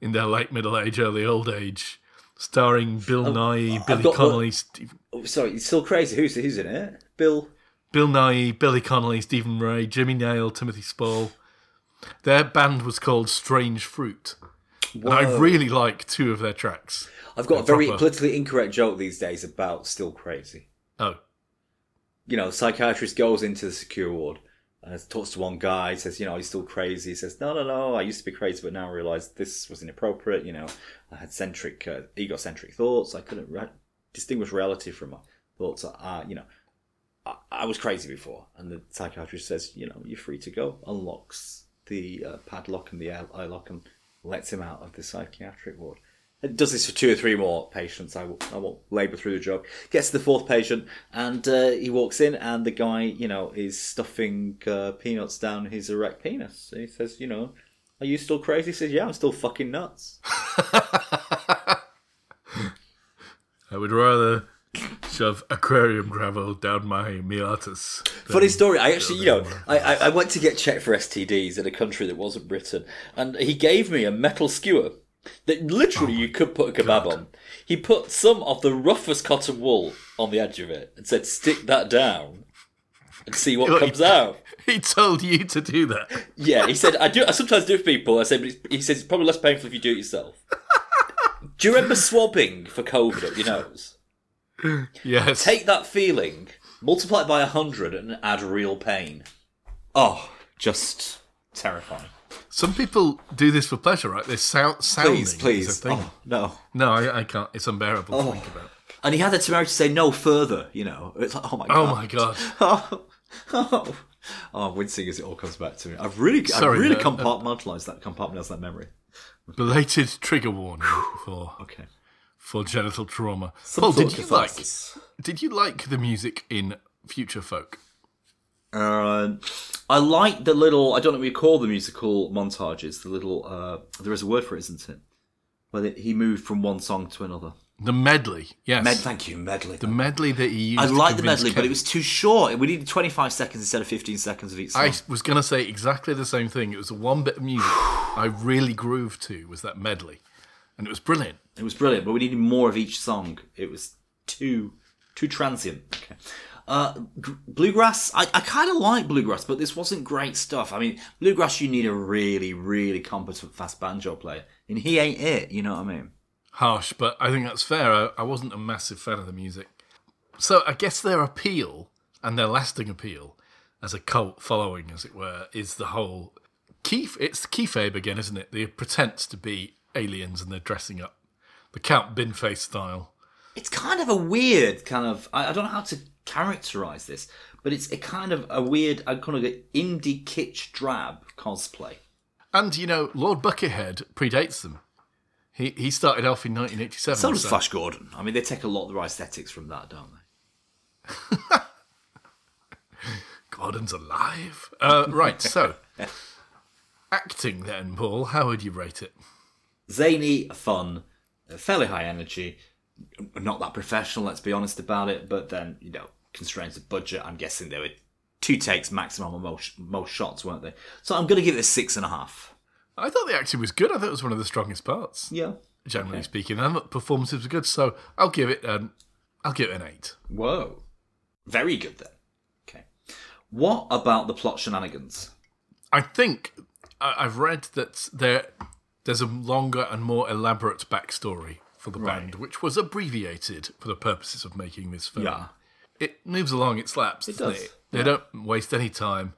in their late middle age, early old age, starring Bill oh, Nighy, Billy got Connolly, Steve, Oh, sorry, it's still crazy. Who's who's in it? Bill. Bill Nighy, Billy Connolly, Stephen Rea, Jimmy Nail, Timothy Spall. Their band was called Strange Fruit. And I really like two of their tracks. I've got a very proper. politically incorrect joke these days about still crazy. Oh, You know, psychiatrist goes into the secure ward and talks to one guy, He says, you know, he's still crazy. He says, no, no, no, I used to be crazy, but now I realise this was inappropriate. You know, I had centric, uh, egocentric thoughts. I couldn't re- distinguish reality from my thoughts. Uh, you know, I, I was crazy before. And the psychiatrist says, you know, you're free to go. Unlocks the uh, padlock and the eye eye lock and lets him out of the psychiatric ward. It does this for two or three more patients. I, will, I won't labour through the joke. Gets to the fourth patient, and uh, he walks in, and the guy, you know, is stuffing uh, peanuts down his erect penis. He says, you know, are you still crazy? He says, yeah, I'm still fucking nuts. I would rather shove aquarium gravel down my Miatas. Funny story. I actually, you know, I, I, I went to get checked for STDs in a country that wasn't Britain, and he gave me a metal skewer that literally oh you could put a kebab on. He put some of the roughest cotton wool on the edge of it and said, "Stick that down and see what Look, comes out." He told you to do that. Yeah, he said, "I do. I sometimes do it for people." I said, but he says it's probably less painful if you do it yourself. do you remember swabbing for COVID up your nose? Yes. Take that feeling, multiply it by a hundred, and add real pain. Oh, just terrifying. Some people do this for pleasure, right? This sound sounding Please, is please. a thing. Oh, no. No, I, I can't. It's unbearable to oh. think about. And he had the temerity to say no further, you know. It's like, oh my oh god. Oh my god! oh, oh, oh, I'm wincing as it all comes back to me. I've really, Sorry, I've really no, compartmentalised uh, that, compartmentalised that memory. Belated trigger warning for Okay. for genital trauma. Some Paul, did you like did you like the music in Future Folk? I like the little. I don't know what you call the musical montages. The little. Uh, there is a word for it, isn't it? Where he moved from one song to another. The medley, yes. Med, thank you, medley. the medley that he used. I like the medley, but it was too short. We needed 25 seconds instead of 15 seconds of each song. I was going to say exactly the same thing. It was the one bit of music I really grooved to was that medley, and it was brilliant. It was brilliant, but we needed more of each song. It was too too transient. Okay. Uh, g- bluegrass, I, I kind of like bluegrass, but this wasn't great stuff. I mean, bluegrass, you need a really, really competent fast banjo player, and he ain't it. You know what I mean? Harsh, but I think that's fair. I, I wasn't a massive fan of the music. So I guess their appeal and their lasting appeal as a cult following, as it were, is the whole key. It's the kayfabe again, isn't it? The pretense to be aliens and they're dressing up, the Count Binface style. It's kind of a weird kind of. I, I don't know how to characterize this, but it's a kind of a weird, I kind of get indie kitsch drab cosplay. And you know, Lord Buckethead predates them. He he started off in 1987. So does so- Flash Gordon. I mean, they take a lot of their aesthetics from that, don't they? Gordon's alive. Uh, right, so acting then, Paul. How would you rate it? Zany, fun, fairly high energy. Not that professional, let's be honest about it. But then, you know, constraints of budget. I'm guessing they were two takes maximum on most most shots, weren't they? So I'm going to give it a six and a half. I thought the acting was good. I thought it was one of the strongest parts, Yeah. generally speaking, and the performances were good. So I'll give it an I'll give it an eight. Whoa. Very good then. Okay. What about the plot shenanigans? I think I've read that there there's a longer and more elaborate backstory for the band, which was abbreviated for the purposes of making this film. Yeah. It moves along its laps. It does, They don't waste any time.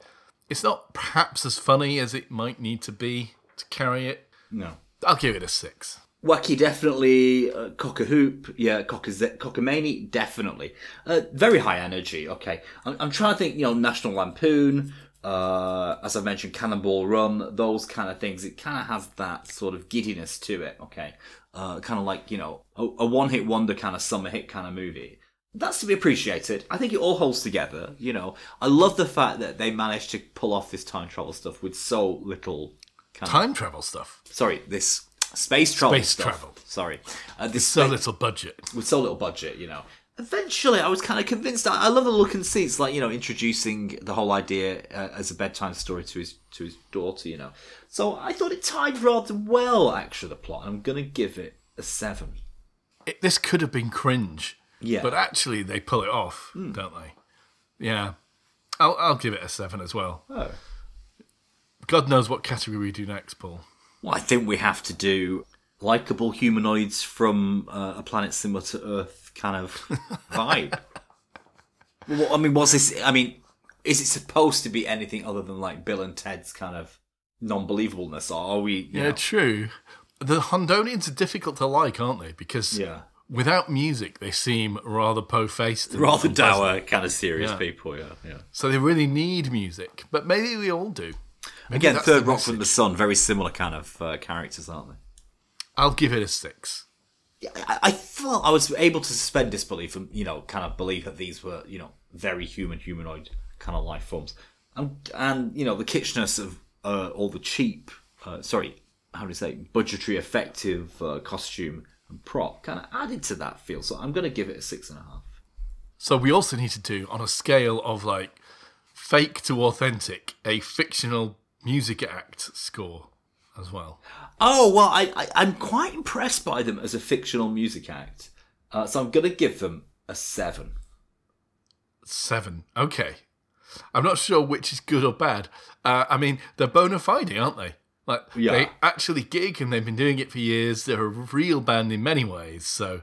It's not perhaps as funny as it might need to be to carry it. No. I'll give it a six. Wacky, definitely. Uh, cock a hoop, yeah. Cock a cockamamie, definitely. Uh, very high energy. Okay, I'm, I'm trying to think. You know, National Lampoon, uh, as I mentioned, Cannonball Run, those kind of things. It kind of has that sort of giddiness to it. Okay, uh, kind of like you know a, a one-hit wonder kind of summer hit kind of movie. That's to be appreciated. I think it all holds together. You know, I love the fact that they managed to pull off this time travel stuff with so little. Kind of, Time travel stuff. sorry, this space travel Space stuff. travel. Sorry, uh, this So spa- little budget. with so little budget, you know. Eventually, I was kind of convinced. I, I love the look and seats, like you know, introducing the whole idea uh, as a bedtime story to his to his daughter, you know. So I thought it tied rather well, actually, the plot. And I'm gonna give it a seven. It, this could have been cringe. Yeah. But actually, they pull it off, don't they? Yeah. I'll, I'll give it a seven as well. Oh. God knows what category we do next, Paul. Well, I think we have to do likable humanoids from uh, a planet similar to Earth kind of vibe. well, I mean, what's this? I mean, is it supposed to be anything other than like Bill and Ted's kind of non-believableness, or are we? Yeah, know- true. The Hondonians are difficult to like, aren't they? Because Yeah. without music, they seem rather po-faced. and rather dour, kind of serious Yeah. people. Yeah, yeah. So they really need music. But maybe we all do. Maybe Again, Third Rock from the. Sun, very similar kind of uh, characters, aren't they? I'll give it a six. I, I felt I was able to suspend disbelief and you know kind of believe that these were you know very human humanoid kind of life forms, and and you know the kitschness of uh, all the cheap, uh, sorry, how do you say, budgetary effective uh, costume and prop kind of added to that feel. So I'm going to give it a six and a half. So we also need to do on a scale of like fake to authentic a fictional music act score as well. Oh well, I, I I'm quite impressed by them as a fictional music act, uh, so I'm going to give them a seven. Seven. Okay. I'm not sure which is good or bad. Uh, I mean, they're bona fide, aren't they? Like Yeah. they actually gig and they've been doing it for years. They're a real band in many ways. So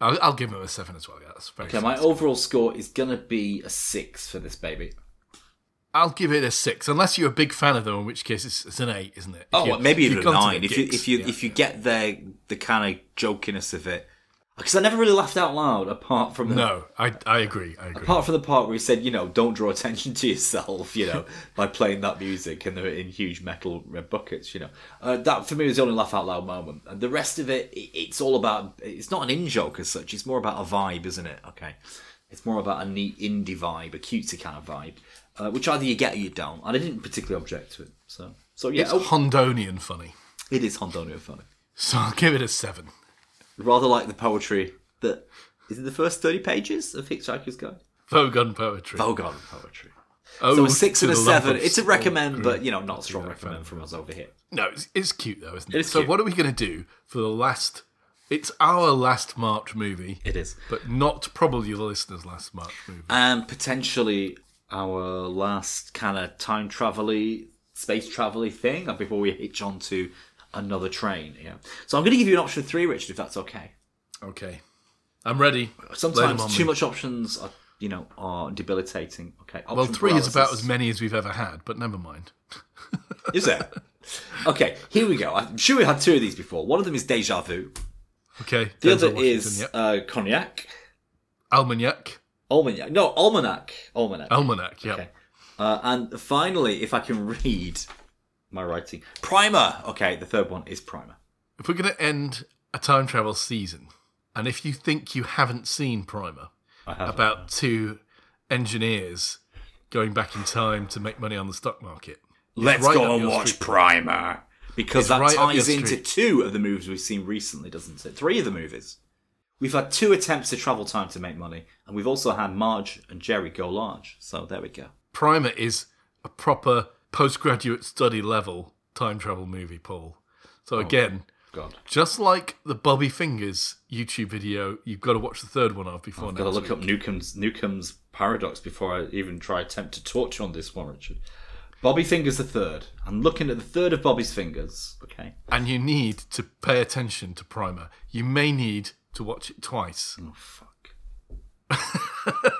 I'll, I'll give them a seven as well. Yeah, that's very. Okay, my overall score is gonna be a six for this baby. I'll give it a six, unless you're a big fan of them, in which case it's, it's an eight, isn't it? If Oh, maybe even a nine. If you if you yeah. if you get the the kind of jokiness of it, because I never really laughed out loud apart from the, no, I I agree. I agree. apart from the part where he said, you know, don't draw attention to yourself, you know, by playing that music and they're in huge metal red buckets, you know. Uh, that for me was the only laugh out loud moment. And the rest of it, it, it's all about. It's not an in joke as such. It's more about a vibe, isn't it? Okay, it's more about a neat indie vibe, a cutesy kind of vibe, uh, which either you get or you don't. And I didn't particularly object to it. So, so yeah, It's oh, Hondonian funny. it is Hondonia funny. So I'll give it a seven. Rather like the poetry that is in the first thirty pages of Hitchhiker's Guide. Vogon poetry. Vogon poetry. Oh, So a six and a seven. It's a recommend, but you know, not a strong recommend from us over here. No, it's, it's cute though, isn't it? It is so cute. what are we going to do for the last? It's our last March movie, It is. but not probably the listeners' last March movie. And potentially our last kind of time travel space travel thing before we hitch on to another train. Yeah. So I'm going to give you an option three, Richard, if that's okay. Okay. I'm ready. Sometimes too me. much options are, you know, are debilitating. Okay. Well, option three is about as many as we've ever had, but never mind. Is there? okay, here we go. I'm sure we had two of these before. One of them is Deja Vu. Okay. The Denzel other Washington, is yep. uh, Cognac. Almanac. Almanac. No, Almanac. Almanac. Almanac. Yeah. Okay. Uh, and finally, if I can read my writing, Primer. Okay, the third one is Primer. If we're going to end a time travel season, and if you think you haven't seen Primer, about two engineers going back in time to make money on the stock market, Let's right go and watch street. Primer. Because It's that right ties into two of the movies we've seen recently, doesn't it? Three of the movies. We've had two attempts to travel time to make money, and we've also had Marge and Jerry go large. So there we go. Primer is a proper postgraduate study level time travel movie, Paul. So oh, again, God. just like the Bobby Fingers YouTube video, you've got to watch the third one of before I've got to look week. up Newcomb's Newcomb's paradox before I even try attempt to torture on this one, Richard. Bobby Fingers the third. I'm looking at the third of Bobby's fingers. Okay. and you need to pay attention to Primer. You may need to watch it twice. Oh, fuck.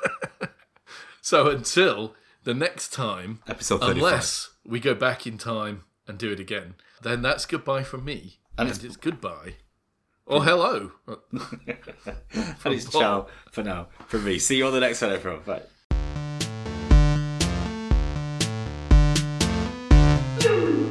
so until the next time, episode 35. unless we go back in time and do it again, then that's goodbye from me. And, and it's, it's, goodbye. Or hello. and it's Paul. ciao for now from me. See you on the next one, everyone. Bye. you